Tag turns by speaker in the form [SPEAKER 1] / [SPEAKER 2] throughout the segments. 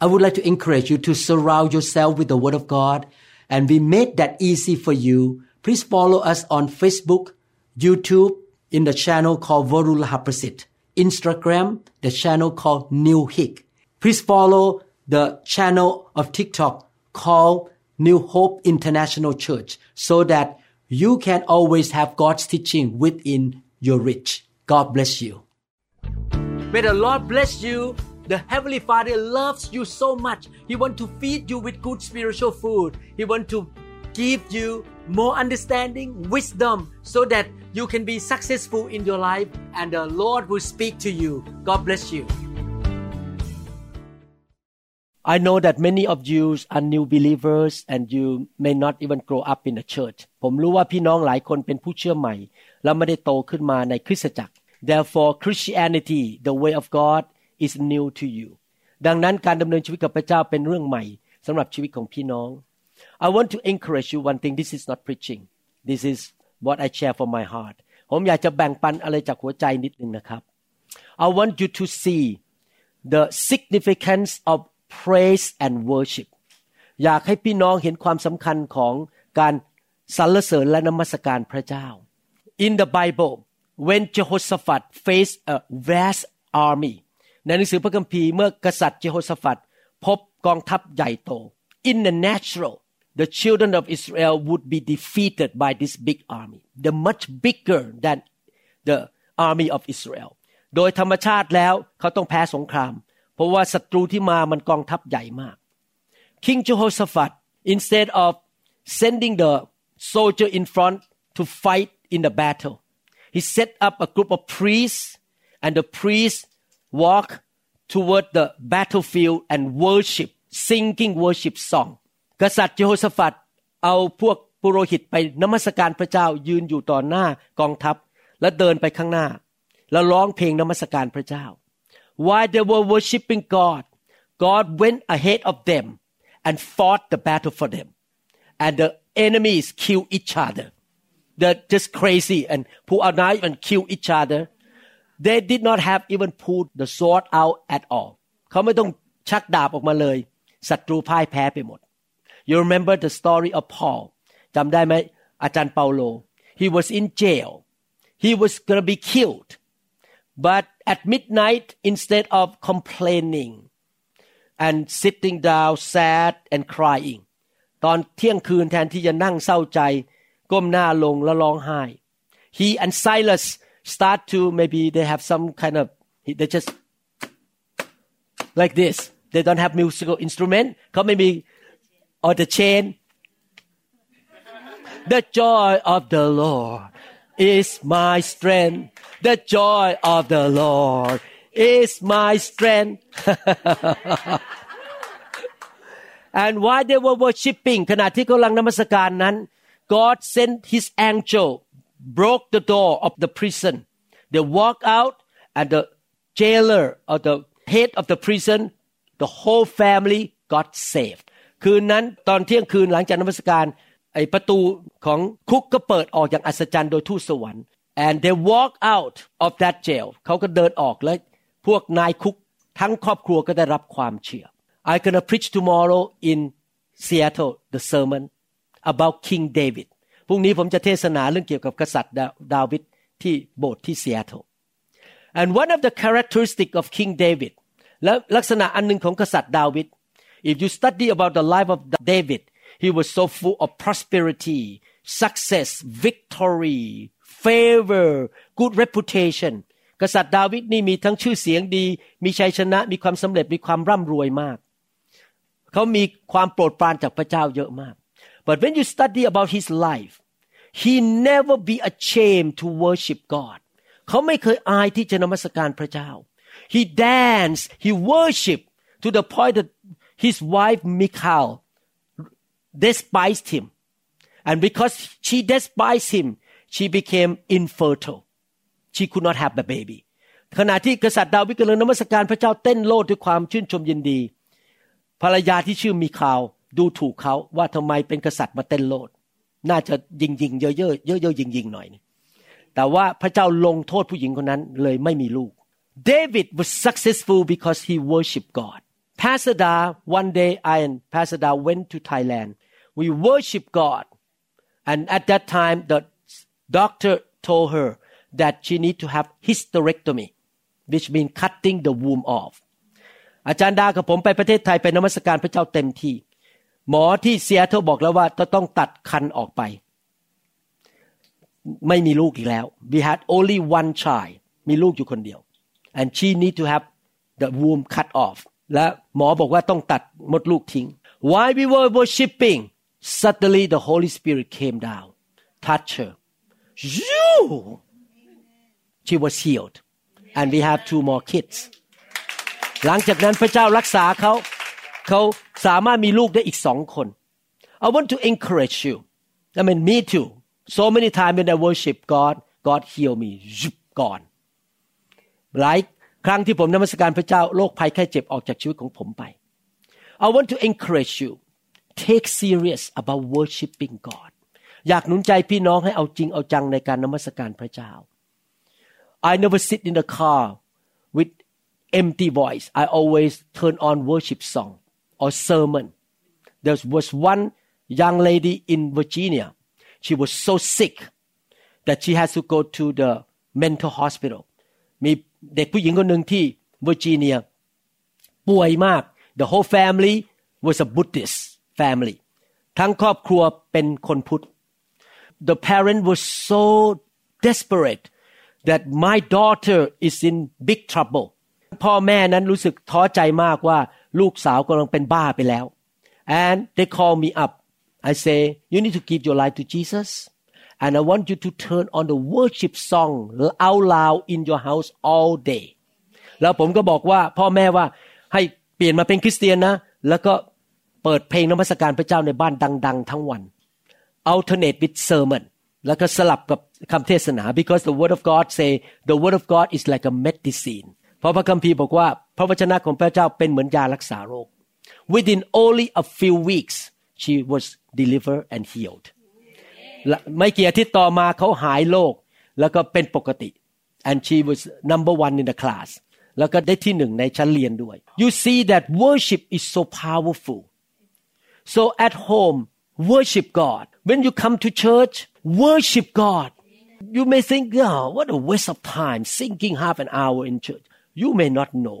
[SPEAKER 1] I would like to encourage you to surround yourself with the Word of God, and we made that easy for you. Please follow us on Facebook, YouTube, in the channel called Varula Haprasit, Instagram, the channel called New Hik. Please follow the channel of TikTok called New Hope International Church so that you can always have God's teaching within your reach. God bless you. May the Lord bless you. The Heavenly Father loves you so much. He wants to feed you with good spiritual food. He wants to give you more understanding, wisdom, so that you can be successful in your life and the Lord will speak to you. God bless you. I know that many of you are new believers and you may not even grow up in the church ผมรู้ว่าพี่น้องหลายคนเป็นผู้เชื่อใหม่และไม่ได้โตขึ้นมาในคริสตจักร Therefore Christianity the way of God is new to you ดังนั้นการดำเนินชีวิตกับพระเจ้าเป็นเรื่องใหม่สำหรับชีวิตของพี่น้อง I want to encourage you one thing this is not preaching this is what I share from my heart ผมอยากจะแบ่งปันอะไรจากหัวใจนิดนึงนะครับ I want you to see the significance of praise and worship อยากให้พี่น้องเห็นความสำคัญของการสรรเสริญและนมัสการพระเจ้า In the Bible when Jehoshaphat faced a vast army ในหนังสือพระคัมภีร์เมื่อกษัตริย์เจโฮสฟัดพบกองทัพใหญ่โต In the natural the children of Israel would be defeated by this big army the much bigger than the army of Israel โดยธรรมชาติแล้วเขาต้องแพ้สงคราม เพราะว่าศัตรูที่มามันกองทัพใหญ่มาก King Jehoshaphat instead of sending the soldier in front to fight in the battle he set up a group of priests and the priests walk toward the battlefield and worship singing worship song กษัตริย์เยโฮสฟัดเอาพวกปุโรหิตไปนมัสการพระเจ้ายืนอยู่ต่อหน้ากองทัพและเดินไปข้างหน้า แล้วร้องเพลงนมัสการพระเจ้า while they were worshiping God, God went ahead of them and fought the battle for them. And the enemies kill each other. They're just crazy and pull out knife and kill each other. They did not have even pulled the sword out at all. เขาไม่ต้องชักดาบออกมาเลยศัตรูพ่ายแพ้ไปหมด You remember the story of Paul จำได้ไหมอาจารย์เปาโล He was in jail. He was gonna be killed. But at midnight, instead of complaining and sitting down sad and crying ตอนเที่ยงคืนแทนที่จะนั่งเศร้าใจก้มหน้าลงแล้วร้องไห้ he and Silas start to maybe they have some kind of they just like this they don't have musical instrument เขาไม่มี or the chain the joy of the Lord is my strength. The joy of the Lord is my strength. and while they were worshiping ขณะที่กำลังนมัสการนั้น God sent His angel broke the door of the prison. They walk out and the jailer or the head of the prison, the whole family got saved. คืนนั้นตอนเที่ยงคืนหลังจากนมัสการไอประตูของคุกก็เปิดออกอย่างอัศจรรย์โดยทูตสวรรค์ and they walk out of that jail เขาก็เดินออกแล้วพวกนายคุกทั้งครอบครัวก็ได้รับความเชื่อ I gonna preach tomorrow in Seattle the sermon about King David พรุ่งนี้ผมจะเทศนาเรื่องเกี่ยวกับกษัตริย์ดาวิดที่โบสถ์ที่ Seattle and one of the characteristic of King David และลักษณะอันหนึ่งของกษัตริย์ดาวิด if you study about the life of David he was so full of prosperity, success, victory, favor, good reputation กษัตริย์ดาวิดนี่มีทั้งชื่อเสียงดี มีชัยชนะ มีความสำเร็จ มีความร่ำรวยมาก เขามีความโปรดปรานจากพระเจ้าเยอะมาก but when you study about his life he never be ashamed to worship God เขาไม่เคยอายที่จะนมัสการพระเจ้า he danced he worshiped to the point that his wife Michal despised him. And because she despised him, she became infertile. She could not have the baby. ขณะที่กษัตริย์ดาวิดกำลังนมัสการพระเจ้าเต้นโลดด้วยความชื่นชมยินดี ภรรยาที่ชื่อมีข่าว ดูถูกเขาว่าทำไมเป็นกษัตริย์มาเต้นโลด น่าจะยิงยิงเยอะเยอะเยอะเยอะยิงยิงหน่อยแต่ว่าพระเจ้าลงโทษผู้หญิงคนนั้นเลยไม่มีลูก David was successful because he worshiped God Pastor Da one day I and Pastor Da went to Thailand we worship God and at that time the doctor told her that she need to have hysterectomy which means cutting the womb off อาจารย์ดากับผมไปประเทศไทยไปนมัสการพระเจ้าเต็มที่ หมอที่เซียเธอบอกแล้วว่าต้องตัดคันออกไป ไม่มีลูกอีกแล้ว we had only one child มีลูกอยู่คนเดียว and she need to have the womb cut off และหมอบอกว่าต้องตัดมดลูกทิ้ง while we were worshiping suddenly the Holy Spirit came down touch her she was healed and we have two more kids หลังจากนั้นพระเจ้ารักษาเขา เขาสามารถมีลูกได้อีกสองคน I want to encourage you I mean me too so many times when I worship God God heal me ก่อนหลายครั้งที่ผมนมัสการพระเจ้าโรคภัยแค่เจ็บออกจากชีวิตของผมไป I want to encourage you take serious about worshiping God อยากหนุนใจพี่น้องให้เอาจริงเอาจังในการนมัสการพระเจ้า I never sit in the car with empty voice I always turn on worship song or sermon there was one young lady in Virginia she was so sick that she has to go to the mental hospital มีเด็กผู้หญิงคนหนึ่งที่เวอร์จิเนียป่วยมาก the whole family was a Buddhist family ทั้งครอบครัวเป็นคนพุทธ the parent was so desperate that my daughter is in big trouble พ่อแม่นั้นรู้สึกท้อใจมากว่า ลูกสาวกำลังเป็นบ้าไปแล้ว and they call me up I say you need to give your life to Jesus and I want you to turn on the worship song out loud in your house all day แล้วผมก็บอกว่าพ่อแม่ว่าให้เปลี่ยนมาเป็นคริสเตียนนะ แล้วก็เปิดเพลงนมัสการพระเจ้าในบ้านดัง ๆ ทั้งวัน alternate with sermon แล้วก็สลับกับคำเทศนา because the word of God say the word of God is like a medicine เพราะพระคัมภีร์บอกว่าพระวจนะของพระเจ้าเป็นเหมือนยารักษาโรค within only a few weeks she was delivered and healed ไม่กี่อาทิตย์ต่อมาเขาหายโรคแล้วก็เป็นปกติ and she was number one in the class แล้วก็ได้ที่หนึ่งในชั้นเรียนด้วย you see that worship is so powerful so at home worship God when you come to church worship God you may think oh what a waste of time singing half an hour in church you may not know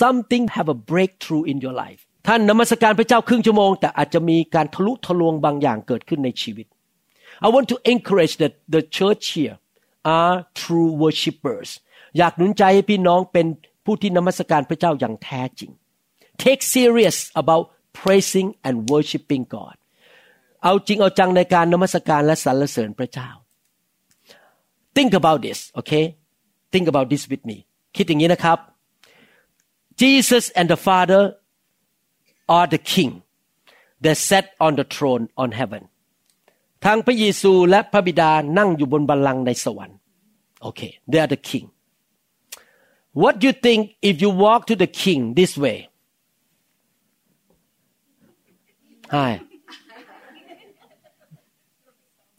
[SPEAKER 1] something have a breakthrough in your life ท่านนมัสการพระเจ้าครึ่งชั่วโมงแต่อาจจะมีการทะลุทะลวงบางอย่างเกิดขึ้นในชีวิต I want to encourage that the church here are true worshippers อยากหนุนใจให้พี่น้องเป็นผู้ที่นมัสการพระเจ้าอย่างแท้จริง Take serious about praising and worshiping God เอาจริงเอาจังในการนมัสการและสรรเสริญพระเจ้า Think about this okay Think about this with me คิดอย่างนี้นะครับ Jesus and the Father are the king that sat on the throne on heaven ทั้งพระเยซูและพระบิดานั่งอยู่บนบัลลังก์ในสวรรค์โอเค they are the king what do you think if you walk to the king this way hi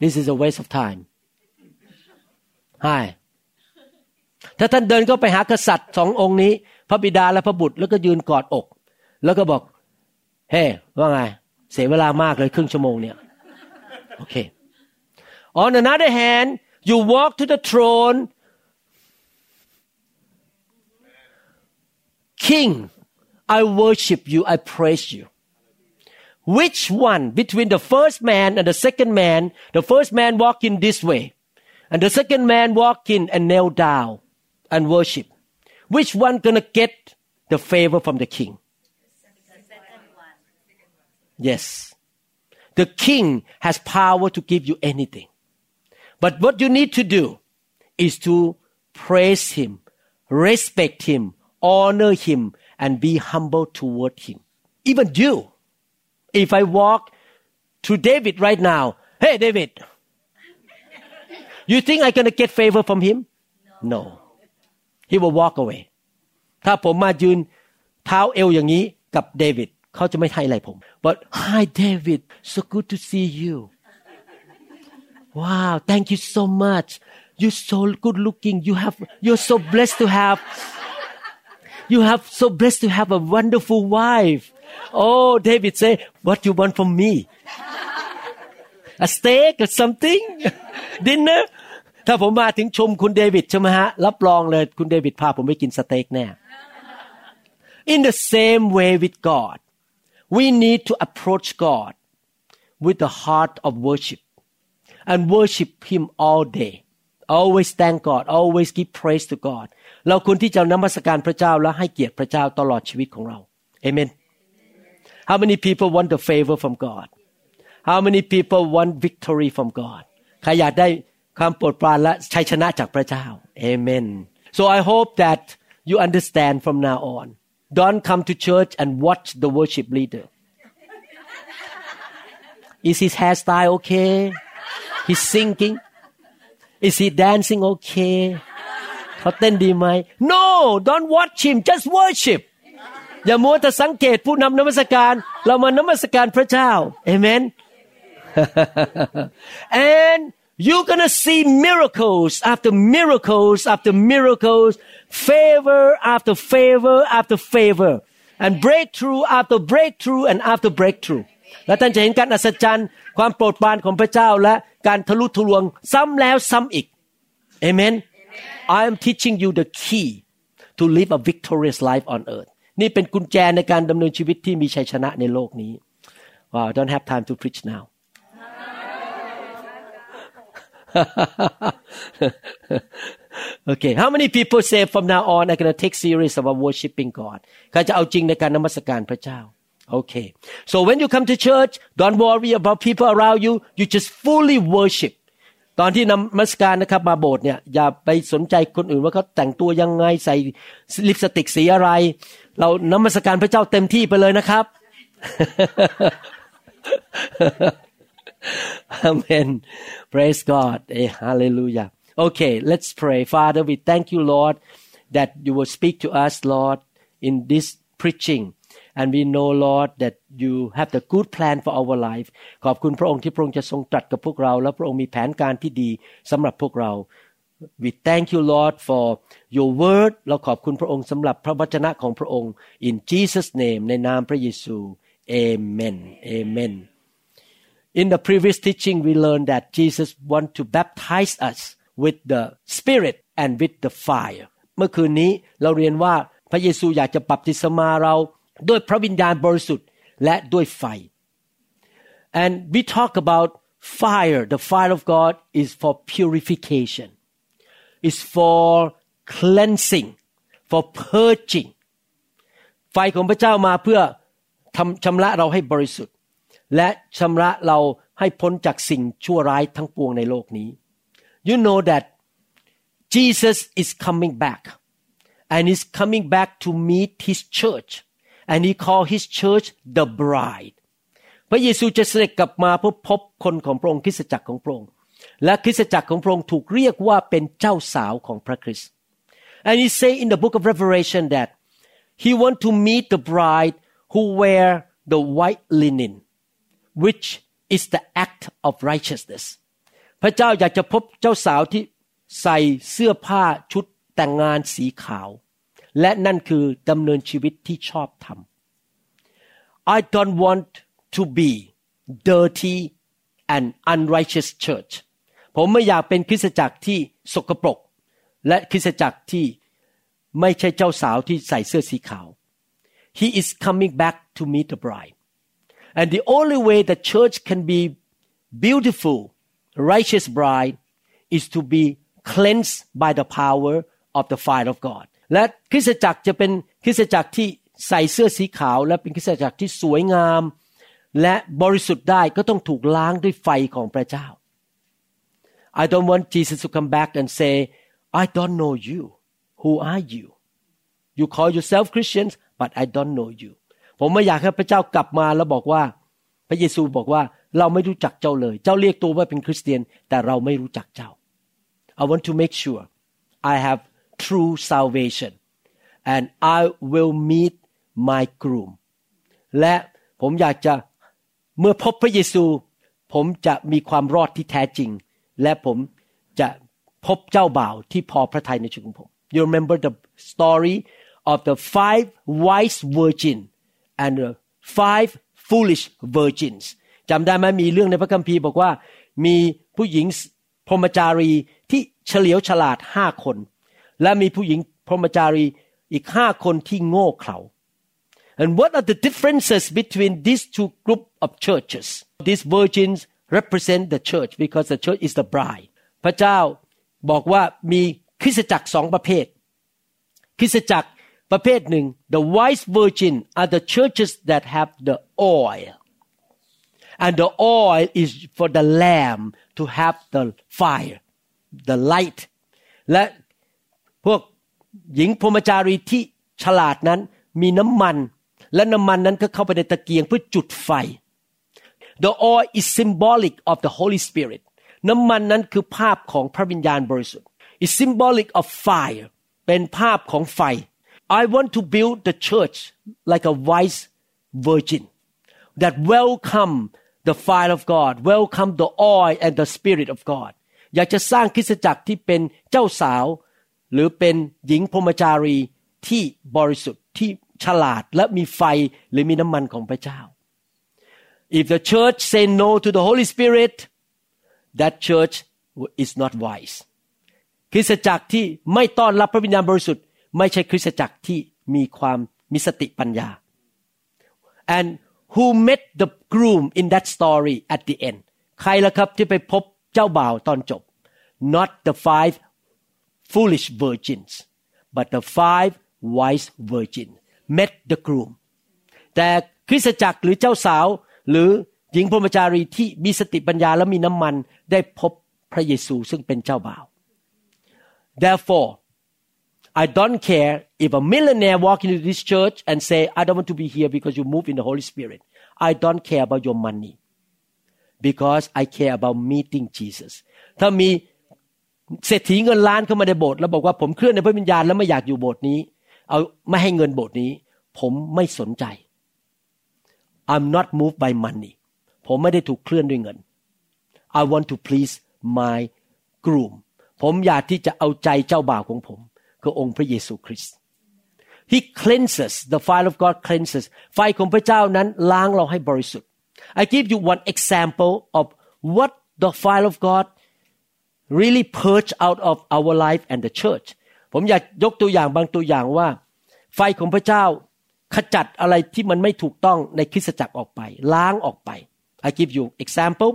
[SPEAKER 1] this is a waste of time hi ถ้าท่านเดินเข้าไปหากษัตริย์สององค์นี้ พระบิดาและพระบุตรแล้วก็ยืนกอดอก แล้วก็บอก เฮ้ว่าไง เสียเวลามากเลยครึ่งชั่วโมงเนี่ยโอเค on another hand you walk to the throne king I worship you I praise you which one between the first man and the second man the first man walk in this way and the second man walk in and kneel down and worship. Which one gonna get the favor from the king? Yes. The king has power to give you anything. But what you need to do is to praise him respect him honor him and be humble toward him. Even you. If i walk to david right now hey david. You think i'm gonna get favor from him? No he will walk away ถ้าผมมายืนเท้าเอวอย่างนี้กับเดวิดเขาจะไม่ให้อะไรผม but hi David so good to see you wow thank you so much you so good looking you have you're so blessed to have you have so blessed to have a wonderful wife oh David say what you want from me a steak or something dinner ถ้าผมมาถึงชมคุณเดวิดใช่ไหมฮะ รับรองเลยคุณเดวิดพาผมไปกินสเต็กแน่ In the same way with God we need to approach God with the heart of worship and worship Him all day always thank God always give praise to God เราควรที่จะนมัสการพระเจ้าและให้เกียรติพระเจ้าตลอดชีวิตของเรา Amen How many people want the favor from God How many people want victory from God ใครอยากได้ ความโปรดปรานและชัยชนะจากพระเจ้า Amen So I hope that you understand from now on Don't come to church and watch the worship leader Is his hairstyle okay He's singing Is he dancing okay เขาเต้นดีไหม No don't watch him just worship อย่ามัวแต่สังเกตผู้นำนมัสการ เรามานมัสการพระเจ้า Amen and you're gonna see miracles after miracles after miracles favor after favor after favor and breakthrough after breakthrough and after breakthrough และท่านจะเห็นการอัศจรรย์ความโปรดปรานของพระเจ้าและการทะลุทะลวงซ้ำแล้วซ้ำอีก Amen I am teaching you the key to live a victorious life on earth นี่เป็นกุญแจในการดำเนินชีวิตที่มีชัยชนะในโลกนี้ Wow I don't have time to preach now Okay how many people say from now on I'm gonna take serious about worshiping God ใครจะเอาจริงในการนมัสการพระเจ้า Okay so when you come to church don't worry about people around you you just fully worship ตอนที่นมัสการนะครับมาโบสถ์เนี่ยอย่าไปสนใจคนอื่นว่าเขาแต่งตัวยังไงใส่ลิปสติกสีอะไร เรานมัสการพระเจ้าเต็มที่ไปเลยนะครับ Amen. Praise God. Eh, hallelujah. Okay, let's pray. Father, we thank you, Lord, that you will speak to us, Lord, in this preaching. and we know Lord that you have the good plan for our life ขอบคุณพระองค์ที่พระองค์จะทรงตรัสกับพวกเรา และพระองค์มีแผนการที่ดีสำหรับพวกเรา we thank you Lord for your word เราขอบคุณพระองค์สำหรับพระวจนะของพระองค์ in Jesus name ในนามพระเยซู Amen Amen In the previous teaching we learned that Jesus want to baptize us with the Spirit and with the fire เมื่อคืนนี้เราเรียนว่าพระเยซูอยากจะบัพติศมาเราด้วยพระวิญญาณบริสุทธิ์และด้วยไฟ and we talk about fire the fire of God is for purification is for cleansing for purging ไฟของพระเจ้ามาเพื่อทำชำระเราให้บริสุทธิ์ และชำระเราให้พ้นจากสิ่งชั่วร้ายทั้งปวงในโลกนี้ you know that Jesus is coming back and is coming back to meet his church and he called his church the bride พระเยซูจะเสด็จกลับมาเพื่อพบคนของพระองค์คริสตจักรของพระองค์และคริสตจักรของพระองค์ถูกเรียกว่าเป็นเจ้าสาวของพระคริสต์ and he say in the book of Revelation that he want to meet the bride who wear the white linen which is the act of righteousness พระเจ้าอยากจะพบเจ้าสาวที่ใส่เสื้อผ้าชุดแต่งงานสีขาว และนั่นคือดำเนินชีวิตที่ชอบทำ I don't want to be dirty and unrighteous church ผมไม่อยากเป็นคริสตจักรที่สกปรก และคริสตจักรที่ไม่ใช่เจ้าสาวที่ใส่เสื้อสีขาว He is coming back to meet the bride and the only way the church can be beautiful righteous bride is to be cleansed by the power of the fire of God และคริสตจักรจะเป็นคริสตจักรที่ใส่เสื้อสีขาว และเป็นคริสตจักรที่สวยงาม และบริสุทธิ์ได้ก็ต้องถูกล้างด้วยไฟของพระเจ้า I don't want Jesus to come back and say I don't know you who are you you call yourself Christians but I don't know you ผมไม่อยากให้พระเจ้ากลับมาแล้วบอกว่า พระเยซูบอกว่าเราไม่รู้จักเจ้าเลย เจ้าเรียกตัวว่าเป็นคริสเตียน แต่เราไม่รู้จักเจ้า I want to make sure I have true salvation and I will meet my groom และผมอยากจะเมื่อพบพระเยซู ผมจะมีความรอดที่แท้จริง และผมจะพบเจ้าบ่าวที่พอพระทัยในชีวิตของผม You remember the story of the five wise virgin and the five foolish virgins จำได้ไหมมีเรื่องในพระคัมภีร์บอกว่า มีผู้หญิงพรหมจารีที่เฉลียวฉลาดห้าคน และมีผู้หญิงพรหมจารีอีกห้าคนที่โง่เขลา and what are the differences between these two group of churches these virgins represent the church because the church is the bride พระเจ้าบอกว่ามีคริสตจักรสองประเภท คริสตจักร ประเภทหนึ่ง the wise virgin are the churches that have the oil and the oil is for the lamb to have the fire the light และพวกหญิงพรมจารีที่ฉลาดนั้นมีน้ำมัน และน้ำมันนั้นก็เข้าไปในตะเกียงเพื่อจุดไฟ the oil is symbolic of the Holy Spirit น้ำมันนั้นคือภาพของพระวิญญาณบริสุทธิ์ is symbolic of fire เป็นภาพของไฟ I want to build the church like a wise virgin that welcome the fire of God welcome the oil and the spirit of God อยากจะสร้างคริสตจักรที่เป็นเจ้าสาว หรือเป็นหญิงพรหมจารีที่บริสุทธิ์ที่ฉลาดและมีไฟหรือมีน้ำมันของพระเจ้า If the church say no to the Holy Spirit that church is not wise คริสตจักรที่ไม่ต้อนรับพระวิญญาณบริสุทธิ์ ไม่ใช่คริสตจักรที่มีความมีสติปัญญา and who met the groom in that story at the end ใครล่ะครับที่ไปพบเจ้าบ่าวตอนจบ not the five foolish virgins but the five wise virgins met the groom แต่คริสตจักรหรือเจ้าสาวหรือหญิงพรหมจารีที่มีสติปัญญาและมีน้ำมันได้พบพระเยซูซึ่งเป็นเจ้าบ่าว therefore I don't care if a millionaire walk into this church and say I don't want to be here because you move in the Holy Spirit I don't care about your money because I care about meeting Jesus ถ้ามีเศรษฐีเงินล้านเข้ามาในโบสถ์แล้วบอกว่าผมเคลื่อนในพระวิญญาณแล้วไม่อยากอยู่โบสถ์นี้ เอาไม่ให้เงินโบสถ์นี้ ผมไม่สนใจ I'm not moved by money ผมไม่ได้ถูกเคลื่อนด้วยเงิน I want to please my groom ผมอยากที่จะเอาใจเจ้าบ่าวของผม คือองค์พระเยซูคริสต์ He cleanses the fire of God cleanses ไฟของพระเจ้านั้นล้างเราให้บริสุทธิ์ I give you one example of what the fire of God really purge out of our life and the church ผมอยากยกตัวอย่างบางตัวอย่างว่า ไฟของพระเจ้าขจัดอะไรที่มันไม่ถูกต้องในคริสตจักรออกไป ล้างออกไป I give you example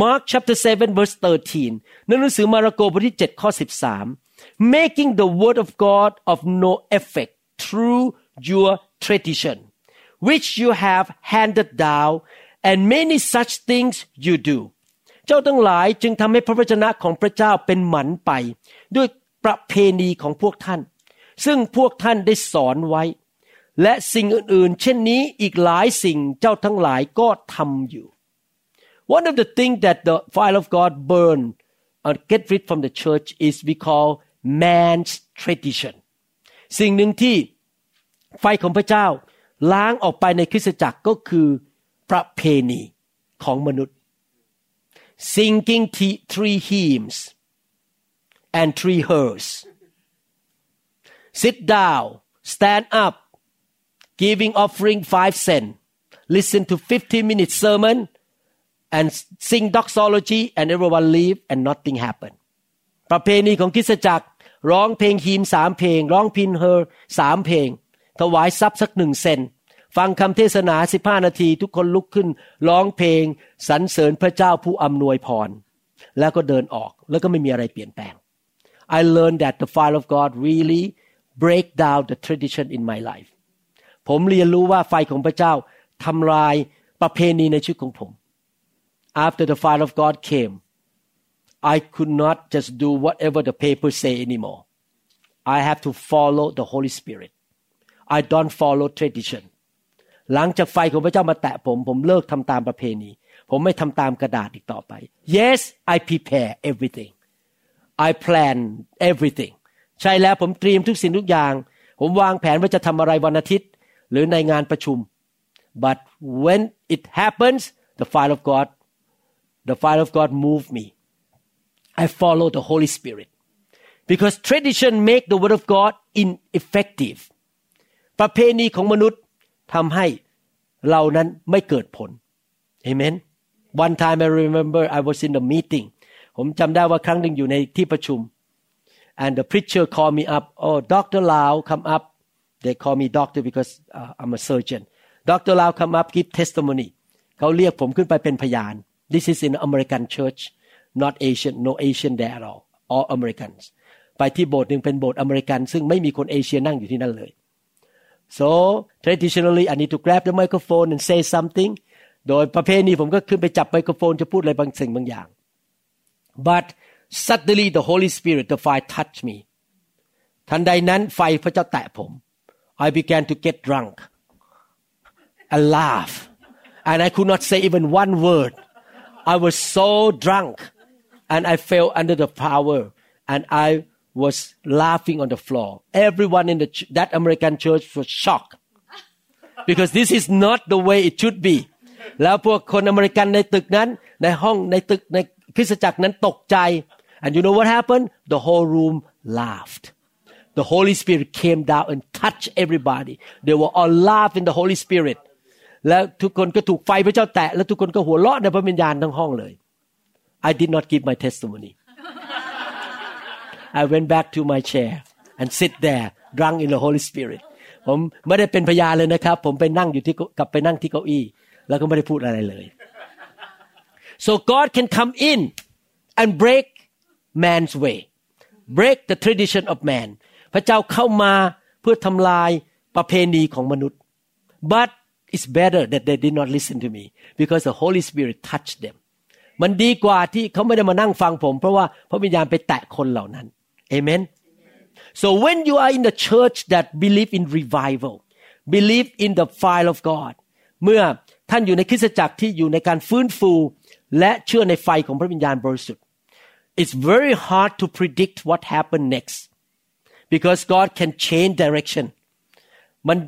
[SPEAKER 1] Mark chapter 7 verse 13 ในหนังสือมาระโกบทที่7ข้อ13 making the word of God of no effect through your tradition which you have handed down and many such things you do เจ้าทั้งหลายจึงทำให้พระวจนะของพระเจ้าเป็นหมันไป ด้วยประเพณีของพวกท่าน ซึ่งพวกท่านได้สอนไว้ และสิ่งอื่นๆ เช่นนี้อีกหลายสิ่งเจ้าทั้งหลายก็ทำอยู่ One of the things that the fire of God burn or get rid from the church is we call man's tradition สิ่งหนึ่งที่ไฟของพระเจ้าล้างออกไปในคริสตจักรก็คือประเพณีของมนุษย์ singing three hymns and three hers sit down stand up giving offering five cent listen to 15 minute sermon and sing doxology and everyone leave and nothing happen ประเพณีของคริสตจักร ร้องเพลงฮีมสามเพลง ร้องพินเฮอร์สามเพลง ถวายทรัพย์สักหนึ่งเซนฟังคำเทศนาสิบห้านาทีทุกคนลุกขึ้น ร้องเพลงสรรเสริญพระเจ้าผู้อำนวยพร แล้วก็เดินออกแล้วก็ไม่มีอะไรเปลี่ยนแปลง I learned that the fire of God really break down the tradition in my life ผมเรียนรู้ว่าไฟของพระเจ้าทำลายประเพณีในชีวิตของผม After the fire of God came I could not just do whatever the papers say anymore I have to follow the Holy Spirit I don't follow tradition หลังจากไฟของพระเจ้ามาแตะผม ผมเลิกทำตามประเพณี ผมไม่ทำตามกระดาษอีกต่อไป Yes I prepare everything I plan everything ใช่แล้วผมเตรียมทุกสิ่งทุกอย่าง ผมวางแผนว่าจะทำอะไรวันอาทิตย์ หรือในงานประชุม but when it happens the fire of God the fire of God move me I follow the Holy Spirit because tradition make the word of God ineffective ประเพณีของมนุษย์ทำให้เรานั้นไม่เกิดผลเอเมน One time I remember I was in the meeting ผมจำได้ว่าครั้งหนึ่งอยู่ในที่ประชุม and the preacher called me up oh Dr. Lau come up they call me doctor because uh, I'm a surgeon Dr. Lau come up give testimony เขาเรียกผมขึ้นไปเป็นพยาน this is in American church not Asian no Asian there at all all Americans ไปที่โบสถ์หนึ่งเป็นโบสถ์อเมริกัน ซึ่งไม่มีคนเอเชียนั่งอยู่ที่นั่นเลย so traditionally I need to grab the microphone and say something โดยประเพณีผมก็ขึ้นไปจับไมโครโฟนจะพูดอะไรบางสิ่งบางอย่าง but suddenly the Holy Spirit the fire touched me ทันใดนั้นไฟพระเจ้าแตะผม I began to get drunk and laugh and I could not say even one word I was so drunk and I fell under the power and I was laughing on the floor everyone in the, that American church was shocked because this is not the way it should be แล้วพวกคนอเมริกันในตึกนั้นในห้องในตึกในคริสตจักรนั้นตกใจ and you know what happened the whole room laughed the Holy Spirit came down and touched everybody they were all laugh in the Holy Spirit แล้วทุกคนก็ถูกไฟพระเจ้าแตะแล้วทุกคนก็หัวเราะในพระวิญญาณทั้งห้องเลย I did not give my testimony I went back to my chair and sit there drunk in the Holy Spirit ผมไม่ได้เป็นพยานเลยนะครับ ผมไปนั่งอยู่ที่กลับไปนั่งที่เก้าอี้แล้วก็ไม่ได้พูดอะไรเลย so God can come in and break man's way break the tradition of man พระเจ้าเข้ามาเพื่อทำลายประเพณีของมนุษย์ but it's better that they did not listen to me because the Holy Spirit touched them มันดีกว่าที่เขาไม่ได้มานั่งฟังผม เพราะว่าพระวิญญาณไปแตะคนเหล่านั้น amen so when you are in the church that believe in revival believe in the fire of God เมื่อท่านอยู่ในคริสตจักรที่อยู่ในการฟื้นฟูและเชื่อในไฟของพระวิญญาณบริสุทธิ์ it's very hard to predict what happen next because God can change direction มัน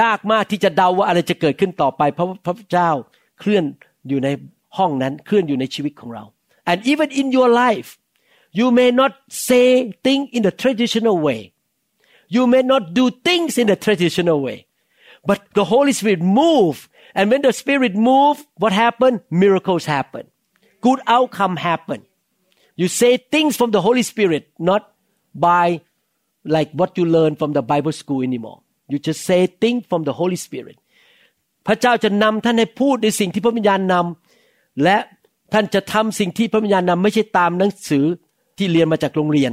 [SPEAKER 1] ยากมากที่จะเดาว่าอะไรจะเกิดขึ้นต่อไป เพราะพระเจ้าเคลื่อนอยู่ใน ห้องนั้นเคลื่อนอยู่ในชีวิตของเรา and even in your life you may not say things in the traditional way you may not do things in the traditional way but the Holy Spirit move and when the Spirit move what happen miracles happen good outcome happen you say things from the Holy Spirit not by like what you learn from the Bible school anymore you just say things from the Holy Spirit พระเจ้าจะนำท่านให้พูดในสิ่งที่พระวิญญาณนำ และท่านจะทำสิ่งที่พระวิญญาณนำไม่ใช่ตามหนังสือที่เรียนมาจากโรงเรียน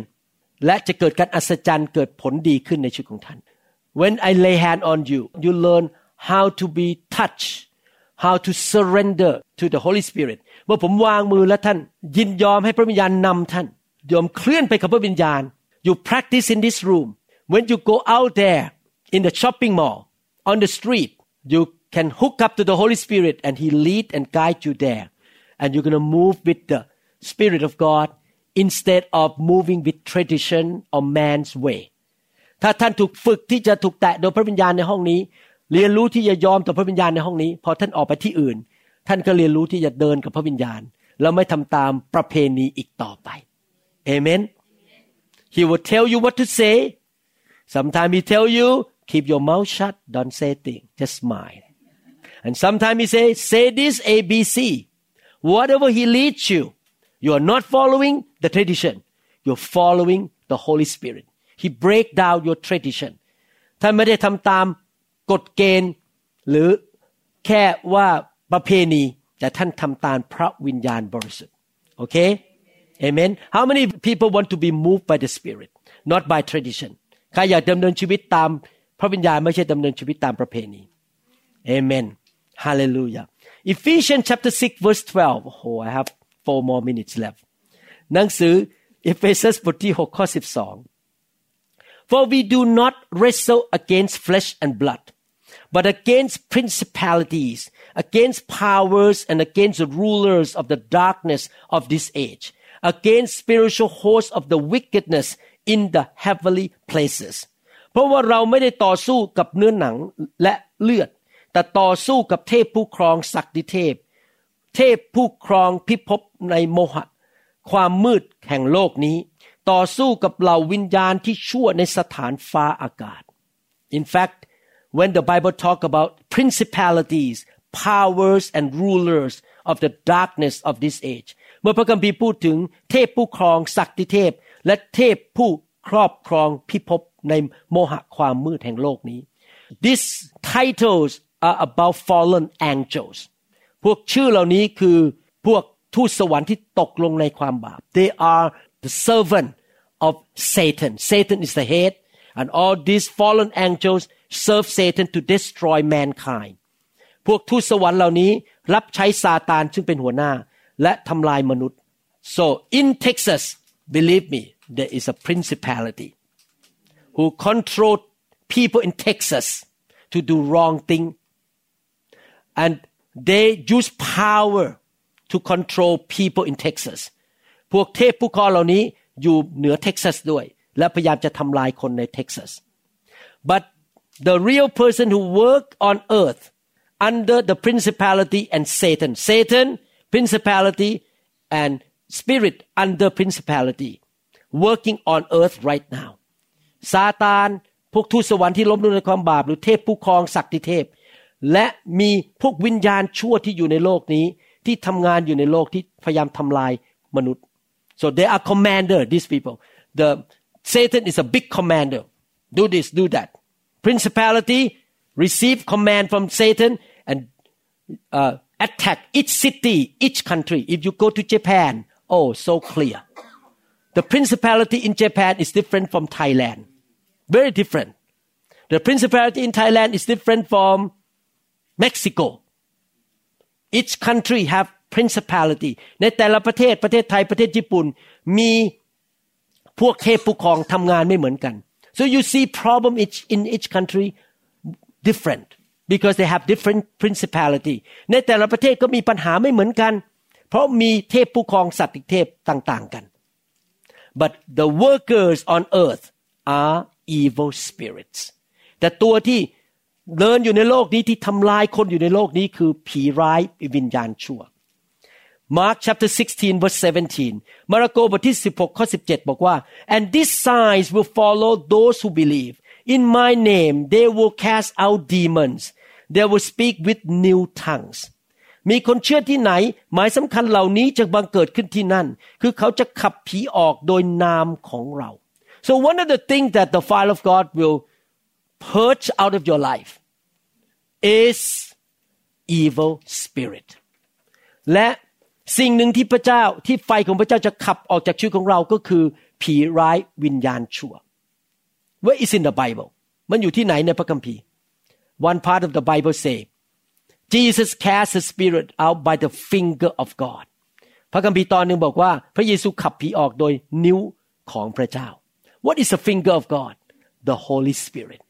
[SPEAKER 1] และจะเกิดการอัศจรรย์เกิดผลดีขึ้นในชีวิตของท่าน when I lay hand on you you learn how to be touched how to surrender to the Holy Spirit เมื่อผมวางมือและท่าน ยินยอมให้พระวิญญาณนำท่าน ยอมเคลื่อนไปกับพระวิญญาณ you practice in this room when you go out there in the shopping mall on the street you can hook up to the Holy Spirit and He lead and guide you there and you're going to move with the Spirit of God instead of moving with tradition or man's way ถ้าท่านถูกฝึกที่จะถูกแตะโดยพระวิญญาณในห้องนี้ เรียนรู้ที่จะยอมต่อพระวิญญาณในห้องนี้ พอท่านออกไปที่อื่น ท่านก็เรียนรู้ที่จะเดินกับพระวิญญาณ แล้วไม่ทำตามประเพณีอีกต่อไปเอเมน He will tell you what to say sometimes he tell you keep your mouth shut don't say thing just smile and sometimes he say say this A B C whatever he leads you you are not following the tradition you're following the Holy Spirit he break down your tradition ท่านไม่ได้ทำตามกฎเกณฑ์ หรือแค่ว่าประเพณี แต่ท่านทำตามพระวิญญาณบริสุทธิ์โอเค Amen How many people want to be moved by the Spirit not by tradition ใครอยากดำเนินชีวิตตามพระวิญญาณไม่ใช่ดำเนินชีวิตตามประเพณี Amen Hallelujah Ephesians chapter 6 verse 12 oh I have four more minutes left หนังสือเอเฟซัสบทที่6ข้อ12 For we do not wrestle against flesh and blood but against principalities against powers and against the rulers of the darkness of this age against spiritual hosts of the wickedness in the heavenly places เพราะว่าเราไม่ได้ต่อสู้กับเนื้อหนังและเลือด แต่ต่อสู้กับเทพผู้ครองศักดิเทพ เทพผู้ครองพิภพในโมหะ ความมืดแห่งโลกนี้ ต่อสู้กับเหล่าวิญญาณที่ชั่วในสถานฟ้าอากาศ In fact when the Bible talk about principalities powers and rulers of the darkness of this age เมื่อพระคัมภีร์พูดถึงเทพผู้ครองศักดิเทพ และเทพผู้ครอบครองพิภพในโมหะความมืดแห่งโลกนี้ These titles are about fallen angels พวกชื่อเหล่านี้คือพวกทูตสวรรค์ที่ตกลงในความบาป They are the servant of Satan Satan is the head and all these fallen angels serve Satan to destroy mankind พวกทูตสวรรค์เหล่านี้รับใช้ซาตานซึ่งเป็นหัวหน้าและทำลายมนุษย์ so in Texas believe me there is a principality who control people in Texas to do wrong thing and they use power to control people in Texas พวกเทพผู้ครองเหล่านี้อยู่เหนือเท็กซัสด้วย และพยายามจะทำลายคนในเท็กซัส but the real person who work on earth under the principality and Satan Satan principality and spirit under principality working on earth right now ซาตานพวกทูตสวรรค์ที่ล้มลงในความบาปหรือเทพผู้ครองศักดิเทพ และมีพวกวิญญาณชั่วที่อยู่ในโลกนี้ ที่ทำงานอยู่ในโลกที่พยายามทำลายมนุษย์ so they are commander these people the Satan is a big commander do this do that principality receive command from Satan and uh, attack each city each country if you go to Japan oh so clear the principality in Japan is different from Thailand very different the principality in Thailand is different from Mexico each country have principality ในแต่ละประเทศประเทศไทยประเทศญี่ปุ่นมีพวกเทพผู้ครองทำงานไม่เหมือนกัน so you see problem each in each country different because they have different principality ในแต่ละประเทศก็มีปัญหาไม่เหมือนกัน เพราะมีเทพผู้ครองสัตว์เทพต่าง ๆกัน but the workers on earth are evil spirits แต่ตัวที่ เดินอยู่ในโลกนี้ที่ทำลายคนอยู่ในโลกนี้คือผีร้ายวิญญาณชั่ว Mark chapter 16 verse 17 มาระโกบทที่ 16 ข้อ 17 บอกว่า and these signs will follow those who believe in my name they will cast out demons they will speak with new tongues มีคนเชื่อที่ไหน หมายสำคัญเหล่านี้จะบังเกิดขึ้นที่นั่น คือเขาจะขับผีออกโดยนามของเรา so one of the things that the fire of God will purge out of your life is evil spirit และสิ่งหนึ่งที่พระเจ้าที่ไฟของพระเจ้าจะขับออกจากชีวิตของเราก็คือผีร้ายวิญญาณชั่ว Where is in the Bible มันอยู่ที่ไหนในพระคัมภีร์ One part of the Bible say Jesus cast the spirit out by the finger of God พระคัมภีร์ตอนหนึ่งบอกว่า พระเยซูขับผีออกโดยนิ้วของพระเจ้า What is the finger of God the Holy Spirit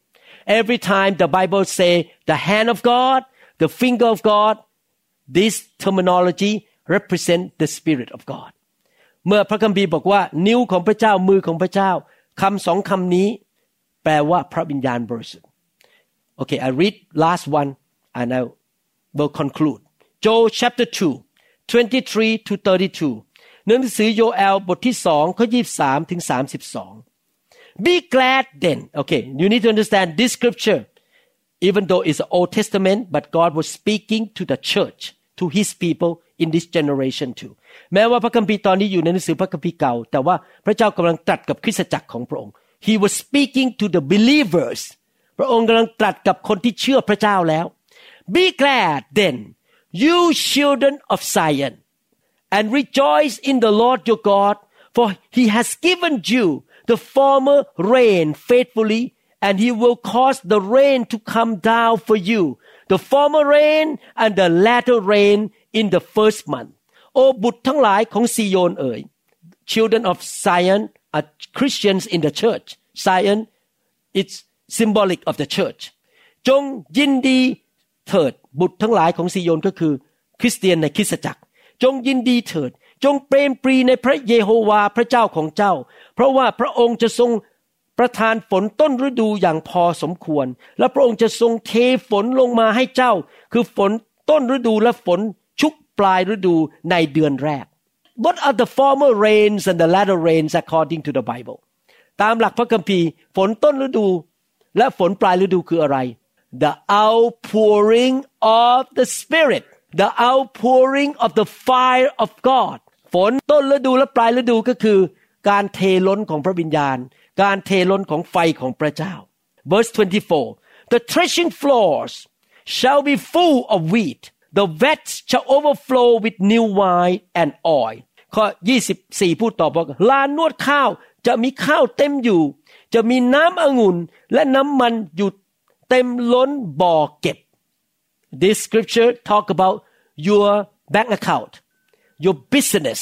[SPEAKER 1] every time the Bible say the hand of God the finger of God this terminology represent the Spirit of God เมื่อพระคัมภีร์บอกว่า นิ้วของพระเจ้ามือของพระเจ้าคำสองคำนี้ แปลว่าพระวิญญาณบริสุทธิ์ Okay I read last one and I will conclude Joel chapter 2 23 to 32หนังสือโยเอลบทที่สองข้อ23ถึง32 Be glad then okay you need to understand this scripture even though it's the Old Testament but God was speaking to the church to his people in this generation too แม้ว่าพระคัมภีร์ตอนนี้อยู่ในหนังสือพระคัมภีร์เก่า แต่ว่าพระเจ้ากำลังตรัสกับคริสตจักรของพระองค์ He was speaking to the believers พระองค์กำลังตรัสกับคนที่เชื่อพระเจ้าแล้ว Be glad then you children of Zion and rejoice in the Lord your God for he has given you the former rain faithfully and he will cause the rain to come down for you the former rain and the latter rain in the first month โอ้บุตรทั้งหลายของซิโยนเอ๋ย children of Zion are Christians in the church Zion it's symbolic of the church จงยินดีเถิดบุตรทั้งหลายของซิโยนก็คือคริสเตียนในคริสตจักร จงยินดีเถิด จงเปรมปรีในพระเยโฮวาพระเจ้าของเจ้า เพราะว่าพระองค์จะทรงประทานฝนต้นฤดูอย่างพอสมควร และพระองค์จะทรงเทฝนลงมาให้เจ้า คือฝนต้นฤดูและฝนชุกปลายฤดูในเดือนแรก What are the former rains and the latter rains according to the Bible ตามหลักพระคัมภีร์ ฝนต้นฤดู และฝนปลายฤดูคืออะไร the outpouring of the Spirit the outpouring of the fire of God ฝนต้นฤดูและปลายฤดูก็คือ การเทล้นของพระวิญญาณ การเทล้นของไฟของพระเจ้า verse 24 the threshing floors shall be full of wheat the vats shall overflow with new wine and oil ข้อ 24 พูดต่อบอกลานนวดข้าวจะมีข้าวเต็มอยู่ จะมีน้ำองุ่นและน้ำมันอยู่เต็มล้นบ่อเก็บ This scripture talk about your bank account your business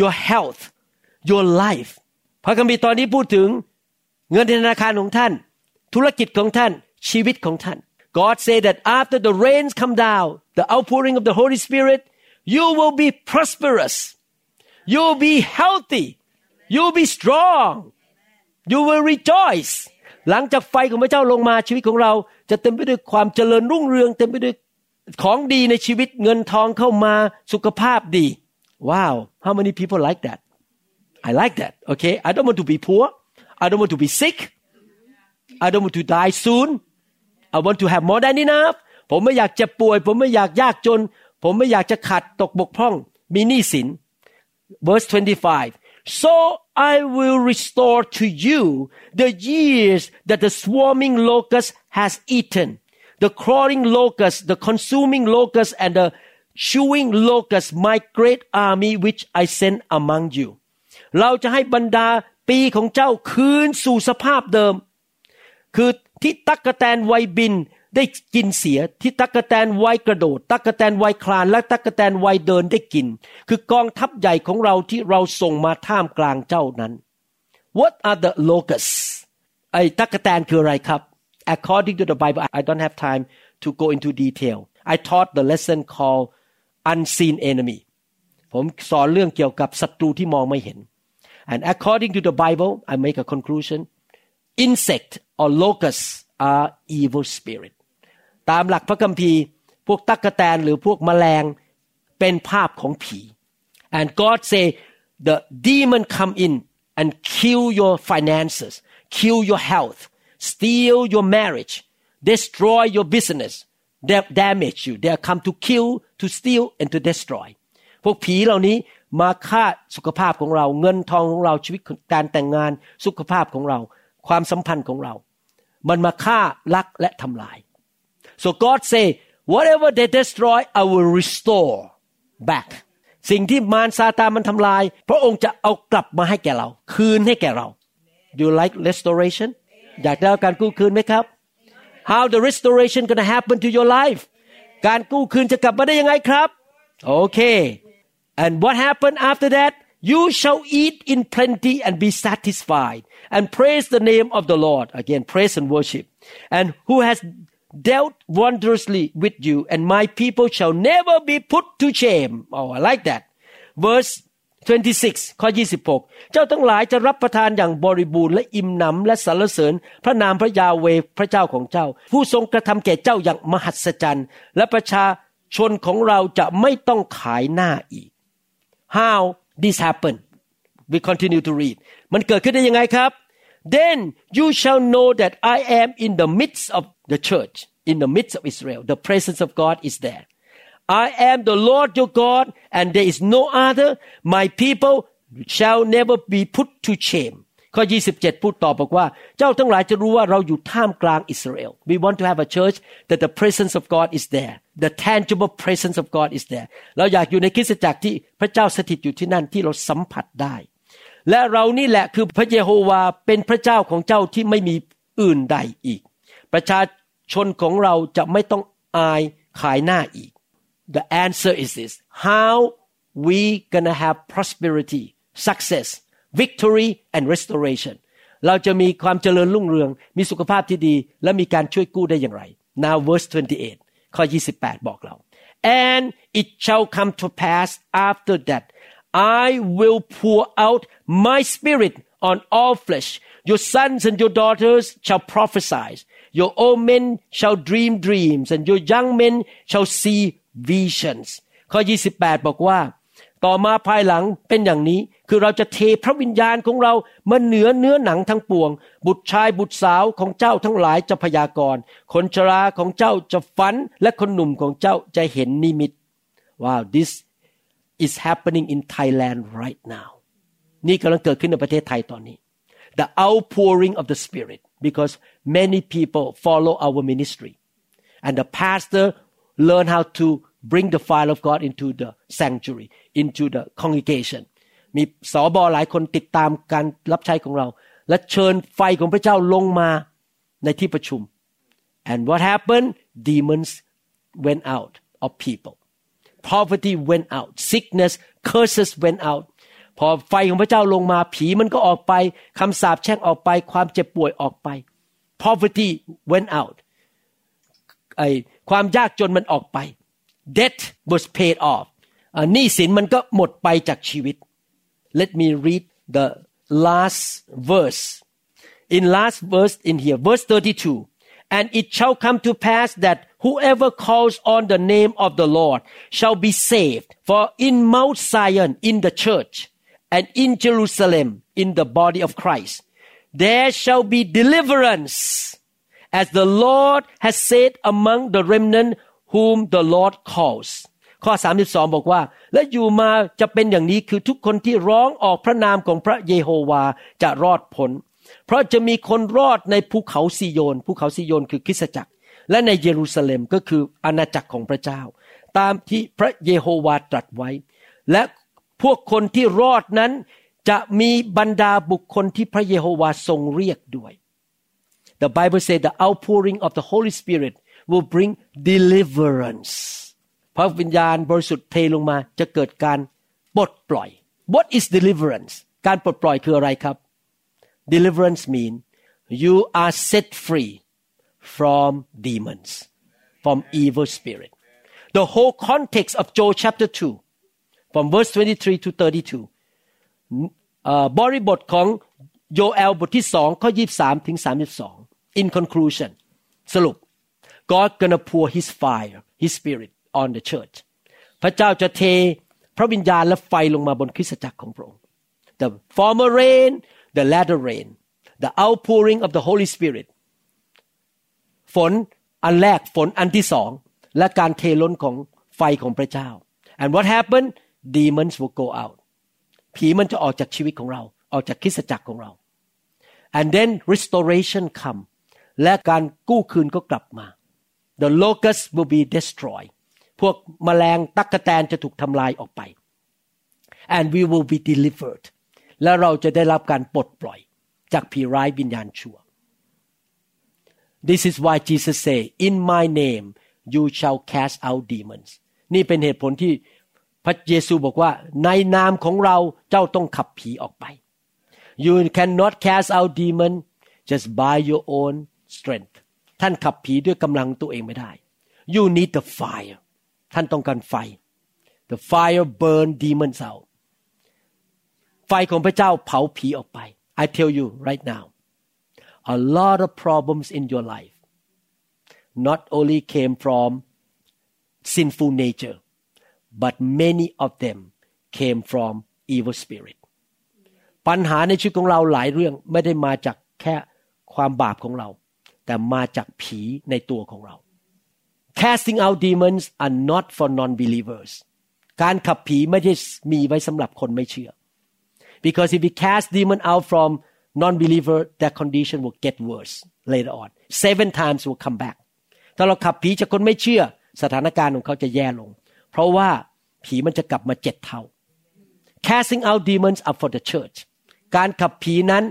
[SPEAKER 1] your health your life พระคัมภีร์ตอนนี้พูดถึงเงินธนาคารของท่าน ธุรกิจของท่านชีวิตของท่าน God said that after the rains come down the outpouring of the Holy Spirit you will be prosperous you will be healthy you will be strong you will rejoice หลังจากไฟของพระเจ้าลงมาชีวิตของเรา จะเต็มไปด้วยความเจริญรุ่งเรือง เต็มไปด้วยของดีในชีวิตเงินทองเข้ามาสุขภาพดี Wow how many people like that I like that okay I don't want to be poor I don't want to be sick I don't want to die soon I want to have more than enough ผมไม่อยากเจ็บป่วย ผมไม่อยากยากจน ผมไม่อยากจะขาดตกบกพร่อง มีหนี้สิน verse 25 so I will restore to you the years that the swarming locust has eaten, the crawling locust, the consuming locust, and the chewing locust, my great army which I sent among you เราจะให้บรรดาปีของเจ้าคืนสู่สภาพเดิม คือที่ตักกะแตนไวบินได้กินเสียที่ตักกะแตนไวกระโดด ตักกะแตนไวคลานและตักกะแตนไวเดินได้กิน คือกองทัพใหญ่ของเราที่เราส่งมาท่ามกลางเจ้านั้น What are the locusts ไอ้ตักกะแตนคืออะไรครับ According to the Bible I don't have time to go into detail I taught the lesson called unseen enemy ผมสอนเรื่องเกี่ยวกับศัตรูที่มองไม่เห็น and according to the Bible I make a conclusion insect or locusts are evil spirit ตามหลักพระคัมภีร์พวกตั๊กแตนหรือพวกแมลงเป็นภาพของผี and God say the demon come in and kill your finances kill your health steal your marriage destroy your business They damage you they come to kill to steal and to destroy พวกผีเหล่านี้มาฆ่าสุขภาพของเรา เงินทองของเราชีวิตการแต่งงานสุขภาพของเรา ความสัมพันธ์ของเรา มันมาฆ่าลักและทำลาย so God say whatever they destroy I will restore back สิ่งที่มารซาตานมันทำลาย พระองค์จะเอากลับมาให้แก่เรา คืนให้แก่เรา you like restoration อยากได้การกู้คืนไหมครับ how the restoration gonna happen to your life การกู้คืนจะกลับมาได้ยังไงครับ okay and what happened after that you shall eat in plenty and be satisfied and praise the name of the Lord again praise and worship and who has dealt wondrously with you and my people shall never be put to shame oh I like that verse 26 ข้อ 26 เจ้าทั้งหลายจะรับประทานอย่างบริบูรณ์และอิ่มหนำและสรรเสริญ พระนามพระยาเวพระเจ้าของเจ้า ผู้ทรงกระทำแก่เจ้าอย่างมหัศจรรย์ และประชาชนของเราจะไม่ต้องขายหน้าอีก how this happened we continue to read มันเกิดขึ้นได้ยังไงครับ then you shall know that I am in the midst of the church in the midst of Israel. The presence of God is there. I am the Lord your God, and there is no other. My people shall never be put to shame. ข้อ 27 พูดต่อบอกว่า เจ้าทั้งหลายจะรู้ว่าเราอยู่ท่ามกลางอิสราเอล We want to have a church that the presence of God is there the tangible presence of God is there เราอยากอยู่ในคริสตจักรที่พระเจ้าสถิตอยู่ที่นั่นที่เราสัมผัสได้ และเรานี่แหละคือพระเยโฮวาเป็นพระเจ้าของเจ้าที่ไม่มีอื่นใดอีก ประชาชนของเราจะไม่ต้องอายขายหน้าอีก The answer is this how we gonna have prosperity success victory and restoration เราจะมีความเจริญรุ่งเรือง มีสุขภาพที่ดี และมีการช่วยกู้ได้อย่างไร Now verse 28ข้อ28 บอกเรา and it shall come to pass after that I will pour out my spirit on all flesh your sons and your daughters shall prophesy Your old men shall dream dreams and your young men shall see visions ข้อ 28 บอกว่า ต่อมาภายหลังเป็นอย่างนี้คือเราจะเทพระวิญญาณของเรามาเหนือเนื้อหนังทั้งปวง บุตรชายบุตรสาวของเจ้าทั้งหลายจะพยากรณ์คนชราของเจ้าจะฝัน และคนหนุ่มของเจ้าจะเห็นนิมิต wow this is happening in Thailand right now นี่กำลังเกิดขึ้นในประเทศไทยตอนนี้ the outpouring of the Spirit because many people follow our ministry and the pastor learn how to bring the fire of God into the sanctuary into the congregation มีสอบอหลายคนติดตามการรับใช้ของเรา และเชิญไฟของพระเจ้าลงมาในที่ประชุม and what happened demons went out of people poverty went out sickness curses went out พอไฟของพระเจ้าลงมาผีมันก็ออกไปคำสาปแช่งออกไปความเจ็บป่วยออกไป poverty went out ไอความยากจนมันออกไป debt was paid off หนี้สินมันก็หมดไปจากชีวิต let me read the last verse in last verse in here verse 32 and it shall come to pass that whoever calls on the name of the Lord shall be saved for in Mount Zion in the church and in Jerusalem in the body of Christ there shall be deliverance As the Lord has said among the remnant whom the Lord calls ข้อ 32 บอกว่า และอยู่มาจะเป็นอย่างนี้คือทุกคนที่ร้องออกพระนามของพระเยโฮวาจะรอดพ้น เพราะจะมีคนรอดในภูเขาซิโยน ภูเขาซิโยนคือคริสตจักร และในเยรูซาเล็มก็คืออาณาจักรของพระเจ้า ตามที่พระเยโฮวาตรัสไว้ และพวกคนที่รอดนั้นจะมีบรรดาบุคคลที่พระเยโฮวาทรงเรียกด้วย The Bible says the outpouring of the Holy Spirit will bring deliverance พระวิญญาณบริสุทธิ์เทลงมาจะเกิดการปลดปล่อย What is deliverance การปลดปล่อยคืออะไรครับ Deliverance mean you are set free from demons from evil spirit the whole context of Joel chapter 2 from verse 23 to 32บริบทของโยเอลบทที่สองข้อ23ถึง32 in conclusion สรุป God gonna pour His fire His Spirit on the church พระเจ้าจะเทพระวิญญาณและไฟลงมาบนคริสตจักรของพระองค์ the former rain the latter rain the outpouring of the Holy Spirit ฝนอันแรกฝนอันที่สองและการเทล้นของไฟของพระเจ้า and what happened demons will go out ผีมันจะออกจากชีวิตของเรา ออกจากคริสตจักรของเรา and then restoration come และการกู้คืนก็กลับมา the locust will be destroyed พวกมแมลงตักกะแตนจะถูกทำลายออกไป and we will be delivered และเราจะได้รับการปลดปล่อยจากผีร้ายวิญญาณชั่ว This is why Jesus say in my name you shall cast out demons นี่เป็นเหตุผลที่พระเยซูบอกว่า ในนามของเราเจ้าต้องขับผีออกไป You cannot cast out demon just by your own strength ท่านขับผีด้วยกำลังตัวเองไม่ได้ You need the fire ท่านต้องการไฟ The fire burn demons out ไฟของพระเจ้าเผาผีออกไป I tell you right now a lot of problems in your life not only came from sinful nature but many of them came from evil spirit ปัญหาในชีวิตของเราหลายเรื่องไม่ได้มาจากแค่ความบาปของเรา แต่มาจากผีในตัวของเรา casting out demons are not for non-believers การขับผีไม่ได้มีไว้สำหรับคนไม่เชื่อ because if we cast demon out from non-believer that condition will get worse later on seven times will come back ถ้าเราขับผีจากคนไม่เชื่อ สถานการณ์ของเขาจะแย่ลง เพราะว่าผีมันจะกลับมาเจ็ดเท่า casting out demons are for the church การขับผีนั้น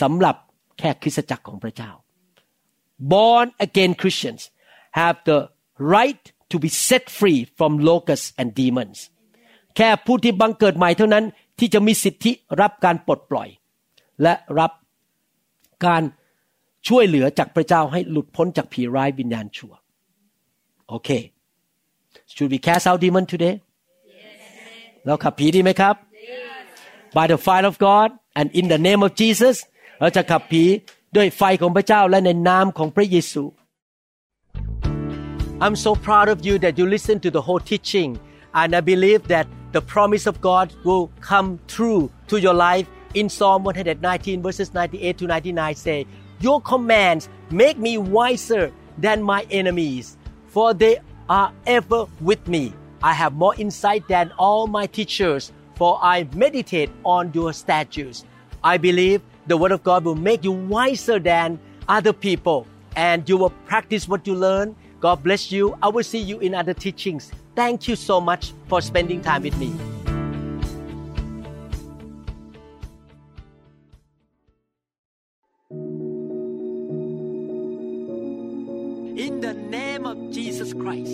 [SPEAKER 1] สำหรับแค่คริสตจักรของพระเจ้า born again Christians have the right to be set free from locusts and demons แค่ผู้ที่บังเกิดใหม่เท่านั้นที่จะมีสิทธิรับการปลดปล่อย และรับการช่วยเหลือจากพระเจ้าให้หลุดพ้นจากผีร้ายวิญญาณชั่วโอเค should we cast out demon today เราขับผีดีไหมครับ by the fire of God and in the name of Jesus เราจะขับผี ด้วยไฟของพระเจ้าและในนามของพระเยซู I'm so proud of you that you listen to the whole teaching and I believe that the promise of God will come true to your life in Psalm 119 verses 98 to 99 say your commands make me wiser than my enemies for they are ever with me I have more insight than all my teachers for I meditate on your statutes I believe the word of God will make you wiser than other people and you will practice what you learn. God bless you. I will see you in other teachings. Thank you so much for spending time with me. In the name of Jesus Christ,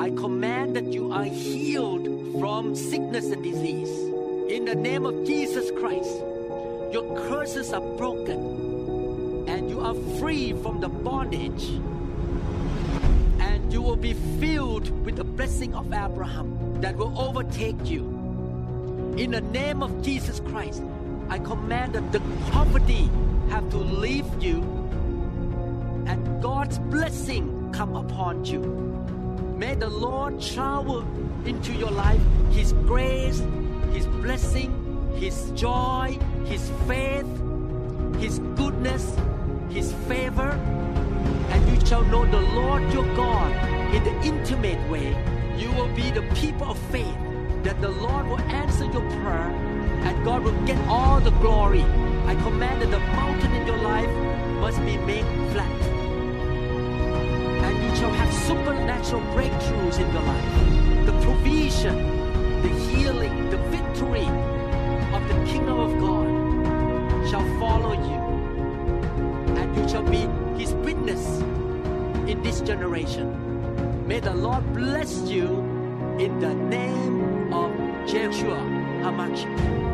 [SPEAKER 1] I command that you are healed from sickness and disease. In the name of Jesus Christ, your curses are broken and you are free from the bondage. And you will be filled with the blessing of Abraham that will overtake you. In the name of Jesus Christ, I command that the poverty have to leave you and God's blessing come upon you. May the Lord shower into your life His grace, His blessing, His joy, His faith, His goodness, His favor, and you shall know the Lord your God in the intimate way. You will be the people of faith that the Lord will answer your prayer and God will get all the glory. I command that the mountain in your life must be made flat and you shall have supernatural breakthroughs in your life. The provision, the healing, the victory of the kingdom of God shall be his witness in this generation. May the Lord bless you in the name of Yeshua HaMashiach.